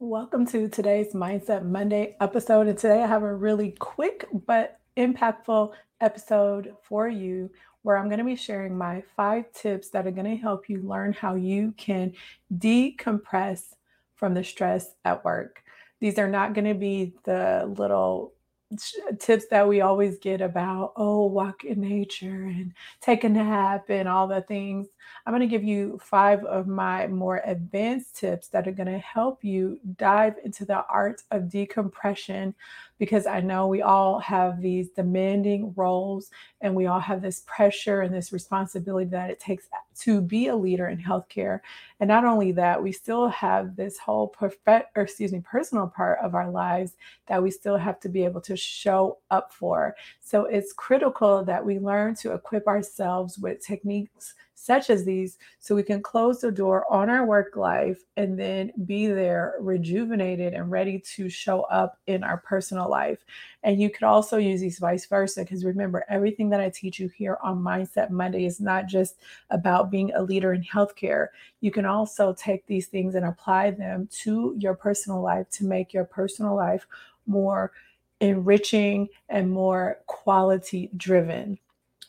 Welcome to today's Mindset Monday episode. And today I have a really quick but impactful episode for you where I'm going to be sharing my five tips that are going to help you learn how you can decompress from the stress at work. These are not going to be the little Uh, tips that we always get about, oh, walk in nature and take a nap and all the things. I'm going to give you five of my more advanced tips that are going to help you dive into the art of decompression because I know we all have these demanding roles and we all have this pressure and this responsibility that it takes to be a leader in healthcare. And not only that, we still have this whole perfect, or excuse me, personal part of our lives that we still have to be able to show up for. So it's critical that we learn to equip ourselves with techniques such as these so we can close the door on our work life and then be there rejuvenated and ready to show up in our personal life. And you could also use these vice versa because remember, everything that I teach you here on Mindset Monday is not just about being a leader in healthcare. You can also take these things and apply them to your personal life to make your personal life more enriching and more quality driven.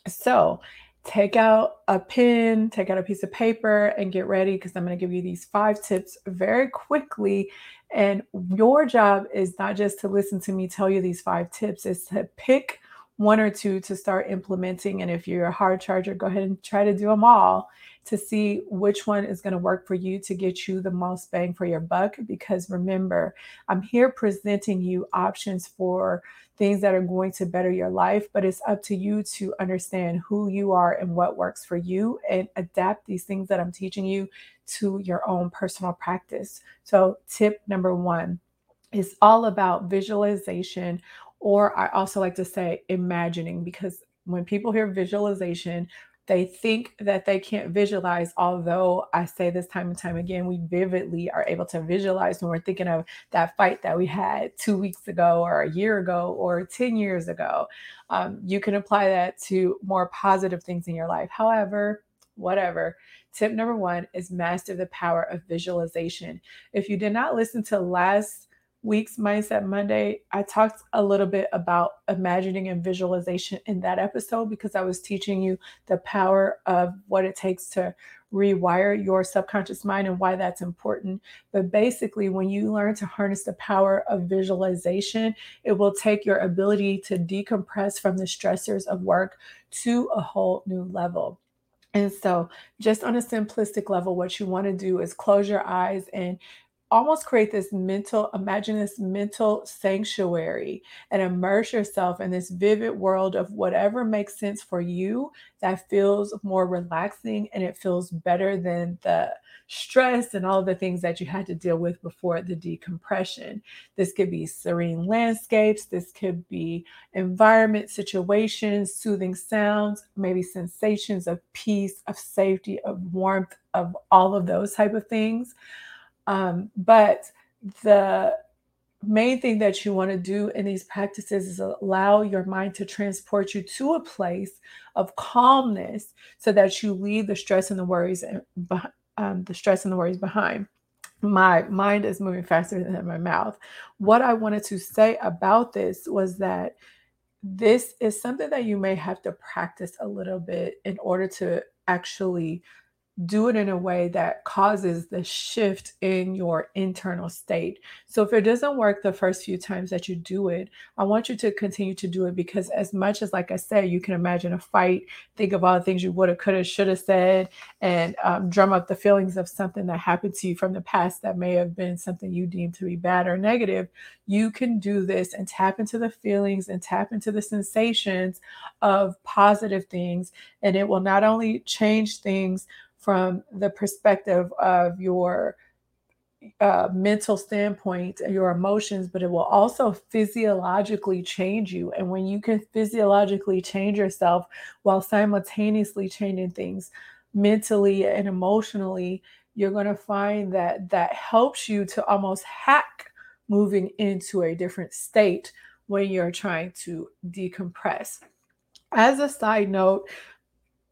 So, take out a pen, take out a piece of paper, and get ready because I'm going to give you these five tips very quickly. And your job is not just to listen to me tell you these five tips, it's to pick one or two to start implementing. And if you're a hard charger, go ahead and try to do them all to see which one is going to work for you to get you the most bang for your buck. Because remember, I'm here presenting you options for things that are going to better your life, but it's up to you to understand who you are and what works for you and adapt these things that I'm teaching you to your own personal practice. So, tip number one is all about visualization, or I also like to say imagining, because when people hear visualization, they think that they can't visualize, although I say this time and time again, we vividly are able to visualize when we're thinking of that fight that we had two weeks ago, or a year ago, or 10 years ago. Um, you can apply that to more positive things in your life. However, whatever. Tip number one is master the power of visualization. If you did not listen to last week's Mindset Monday, I talked a little bit about imagining and visualization in that episode because I was teaching you the power of what it takes to rewire your subconscious mind and why that's important. But basically, when you learn to harness the power of visualization, it will take your ability to decompress from the stressors of work to a whole new level. And so, just on a simplistic level, what you want to do is close your eyes and almost create this mental, imagine this mental sanctuary and immerse yourself in this vivid world of whatever makes sense for you that feels more relaxing and it feels better than the stress and all the things that you had to deal with before the decompression. This could be serene landscapes, this could be environment, situations, soothing sounds, maybe sensations of peace, of safety, of warmth, of all of those type of things. Um, but the main thing that you want to do in these practices is allow your mind to transport you to a place of calmness so that you leave the stress and the worries and um, the stress and the worries behind. My mind is moving faster than my mouth. What i wanted to say about this was that this is something that you may have to practice a little bit in order to actually do it in a way that causes the shift in your internal state. So if it doesn't work the first few times that you do it, I want you to continue to do it because as much as like I said, you can imagine a fight, think of all the things you would have, could have, should have said, and um, drum up the feelings of something that happened to you from the past that may have been something you deemed to be bad or negative. You can do this and tap into the feelings and tap into the sensations of positive things, and it will not only change things from the perspective of your uh, mental standpoint, your emotions, but it will also physiologically change you. And when you can physiologically change yourself while simultaneously changing things mentally and emotionally, you're going to find that that helps you to almost hack moving into a different state when you're trying to decompress. As a side note,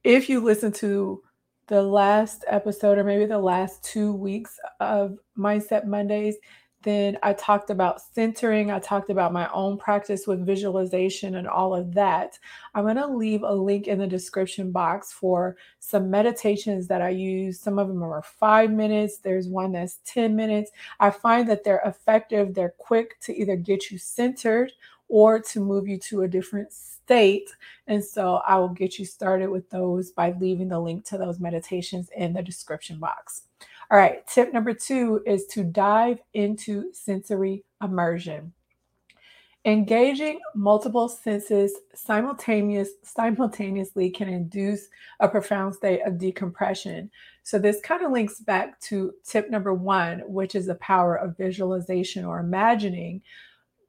if you listen to the last episode or maybe the last two weeks of Mindset Mondays, Then I talked about centering. I talked about my own practice with visualization and all of that. I'm going to leave a link in the description box for some meditations that I use. Some of them are five minutes, there's one that's 10 minutes. I find that they're effective, they're quick to either get you centered or to move you to a different state. And so I will get you started with those by leaving the link to those meditations in the description box. All right, tip number two is to dive into sensory immersion. Engaging multiple senses simultaneous, simultaneously can induce a profound state of decompression. So, this kind of links back to tip number one, which is the power of visualization or imagining,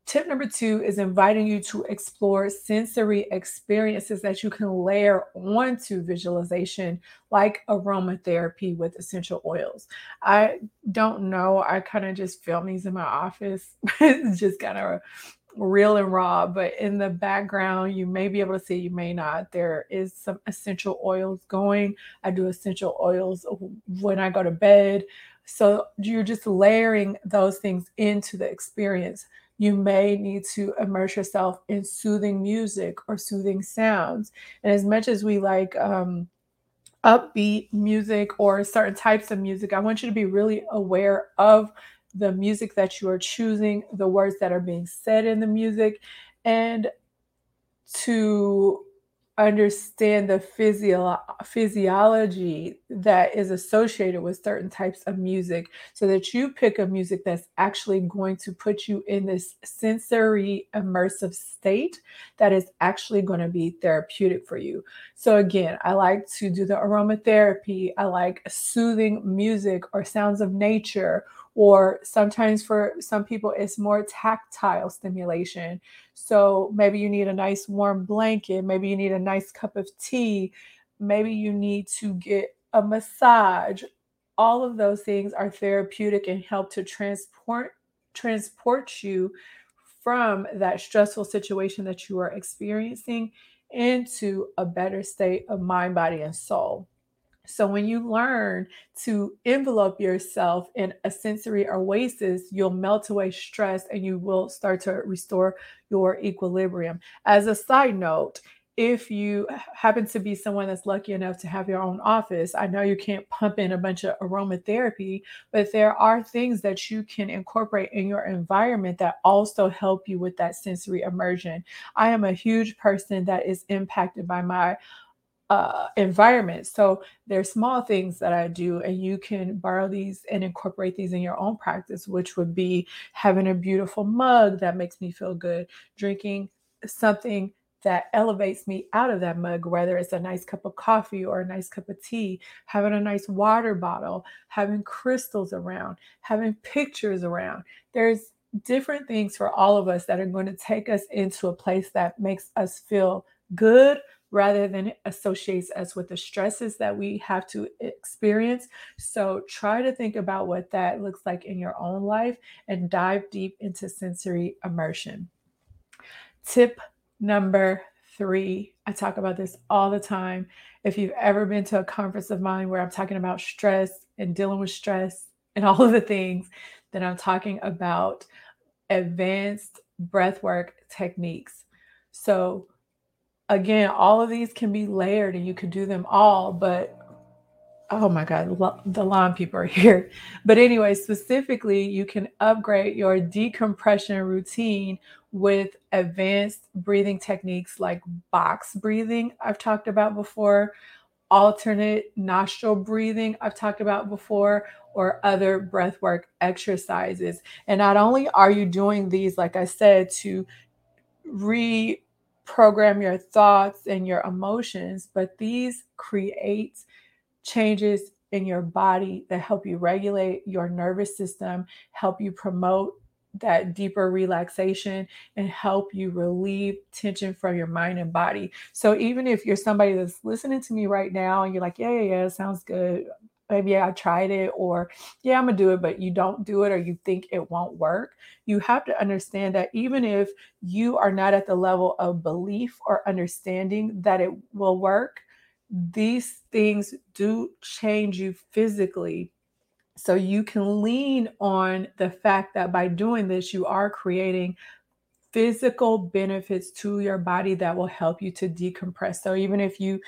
Tip number two is inviting you to explore sensory experiences that you can layer onto visualization, like aromatherapy with essential oils. I don't know. I kind of just film these in my office. it's just kind of real and raw, but in the background, you may be able to see, you may not. There is some essential oils going. I do essential oils when I go to bed. So you're just layering those things into the experience you may need to immerse yourself in soothing music or soothing sounds. And as much as we like um, upbeat music or certain types of music, I want you to be really aware of the music that you are choosing, the words that are being said in the music, and to understand the physio- physiology that is associated with certain types of music so that you pick a music that's actually going to put you in this sensory immersive state that is actually going to be therapeutic for you. So again, I like to do the aromatherapy, I like soothing music or sounds of nature or sometimes for some people it's more tactile stimulation. So maybe you need a nice warm blanket maybe you need a nice cup of tea maybe you need to get a massage. All of those things are therapeutic and help to transport transport you from that stressful situation that you are experiencing into a better state of mind body and soul so when you learn to envelope yourself in a sensory oasis, you'll melt away stress and you will start to restore your equilibrium. As a side note, if you happen to be someone that's lucky enough to have your own office, I know you can't pump in a bunch of aromatherapy, but there are things that you can incorporate in your environment that also help you with that sensory immersion. I am a huge person that is impacted by my uh, environment. So there's small things that I do, and you can borrow these and incorporate these in your own practice, which would be having a beautiful mug that makes me feel good, drinking something that elevates me out of that mug, whether it's a nice cup of coffee or a nice cup of tea, having a nice water bottle, having crystals around, having pictures around. There's different things for all of us that are going to take us into a place that makes us feel good rather than associates us with the stresses that we have to experience. So try to think about what that looks like in your own life and dive deep into sensory immersion. Tip number three I talk about this all the time. If you've ever been to a conference of mine where I'm talking about stress and dealing with stress and all of the things, then I'm talking about advanced breathwork techniques. So, again, all of these can be layered and you can do them all, but oh my God, the lawn people are here. But anyway, specifically, you can upgrade your decompression routine with advanced breathing techniques like box breathing, I've talked about before, alternate nostril breathing, I've talked about before, or other breathwork exercises. And not only are you doing these, like I said, to re program your thoughts and your emotions, but these create changes in your body that help you regulate your nervous system, help you promote that deeper relaxation and help you relieve tension from your mind and body. So even if you're somebody that's listening to me right now and you're like, yeah, yeah, yeah, sounds good maybe I tried it, or yeah, I'm gonna do it, but you don't do it, or you think it won't work. You have to understand that even if you are not at the level of belief or understanding that it will work, these things do change you physically So you can lean on the fact that by doing this, you are creating physical benefits to your body that will help you to decompress. So even if you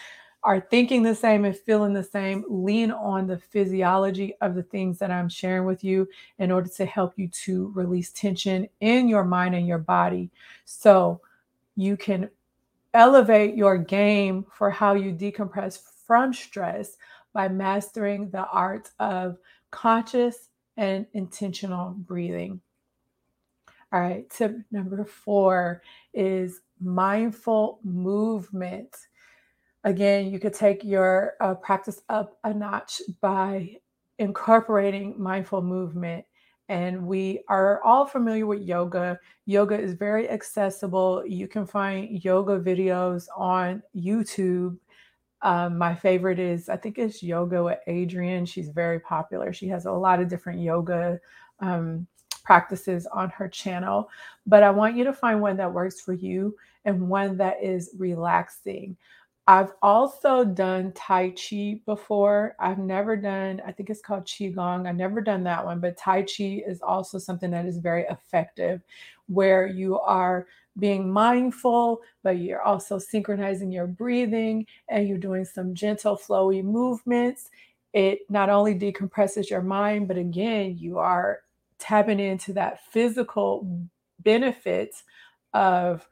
are thinking the same and feeling the same, lean on the physiology of the things that I'm sharing with you in order to help you to release tension in your mind and your body. So you can elevate your game for how you decompress from stress by mastering the art of conscious and intentional breathing. All right, tip number four is mindful movement. Again, you could take your uh, practice up a notch by incorporating mindful movement. And we are all familiar with yoga. Yoga is very accessible. You can find yoga videos on YouTube. Um, my favorite is, I think it's Yoga with Adriene. She's very popular. She has a lot of different yoga um, practices on her channel. But I want you to find one that works for you and one that is relaxing. I've also done Tai Chi before. I've never done, I think it's called Qigong. I've never done that one, but Tai Chi is also something that is very effective where you are being mindful, but you're also synchronizing your breathing and you're doing some gentle, flowy movements. It not only decompresses your mind, but again, you are tapping into that physical benefit of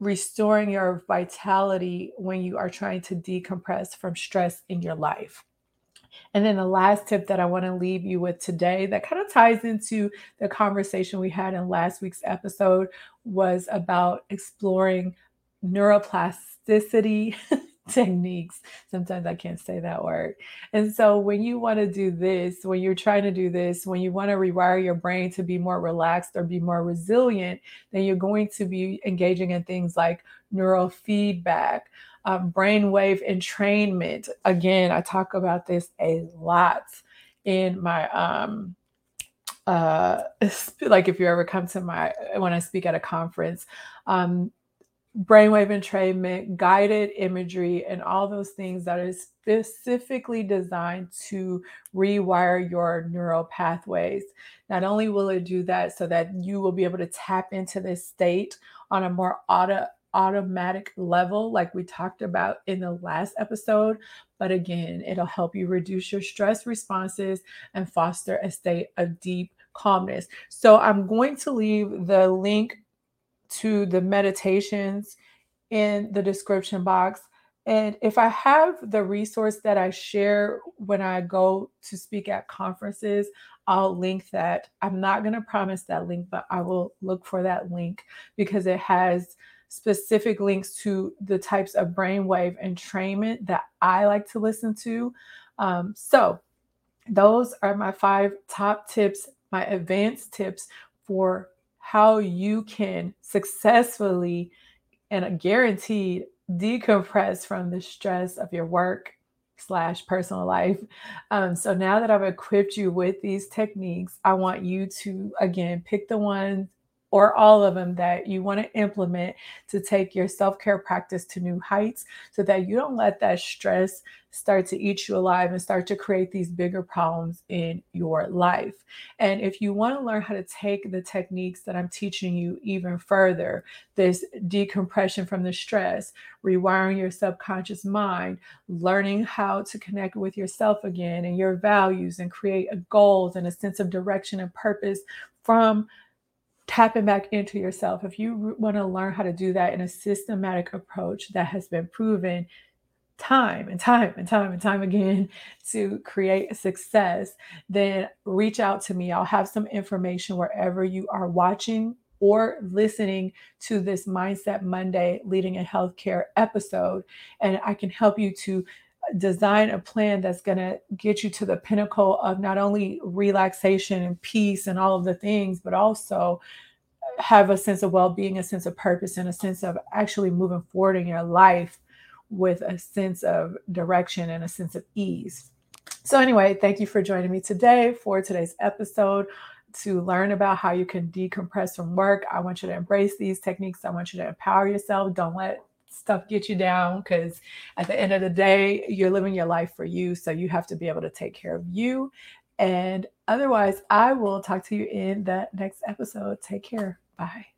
restoring your vitality when you are trying to decompress from stress in your life. And then the last tip that I want to leave you with today that kind of ties into the conversation we had in last week's episode was about exploring neuroplasticity techniques. Sometimes I can't say that word. And so when you want to do this, when you're trying to do this, when you want to rewire your brain to be more relaxed or be more resilient, then you're going to be engaging in things like neurofeedback, um, brainwave entrainment. Again, I talk about this a lot in my um uh like if you ever come to my when I speak at a conference um brainwave entrainment, guided imagery, and all those things that are specifically designed to rewire your neural pathways. Not only will it do that so that you will be able to tap into this state on a more auto automatic level like we talked about in the last episode but again it'll help you reduce your stress responses and foster a state of deep calmness so i'm going to leave the link to the meditations in the description box. And if I have the resource that I share when I go to speak at conferences, I'll link that. I'm not going to promise that link, but I will look for that link because it has specific links to the types of brainwave entrainment that I like to listen to. Um, so, those are my five top tips, my advanced tips for how you can successfully and guaranteed decompress from the stress of your work slash personal life. Um, so now that I've equipped you with these techniques, I want you to again pick the ones or all of them that you want to implement to take your self care practice to new heights so that you don't let that stress start to eat you alive and start to create these bigger problems in your life. And if you want to learn how to take the techniques that I'm teaching you even further, this decompression from the stress, rewiring your subconscious mind, learning how to connect with yourself again and your values and create goals and a sense of direction and purpose from tapping back into yourself, if you want to learn how to do that in a systematic approach that has been proven time and time and time and time again to create success, then reach out to me. I'll have some information wherever you are watching or listening to this Mindset Monday Leading in Healthcare episode. And I can help you to design a plan that's going to get you to the pinnacle of not only relaxation and peace and all of the things, but also have a sense of well-being, a sense of purpose, and a sense of actually moving forward in your life with a sense of direction and a sense of ease. So, anyway, thank you for joining me today for today's episode to learn about how you can decompress from work. I want you to embrace these techniques. I want you to empower yourself. Don't let stuff get you down because at the end of the day, you're living your life for you. So you have to be able to take care of you And otherwise, I will talk to you in the next episode. Take care. Bye.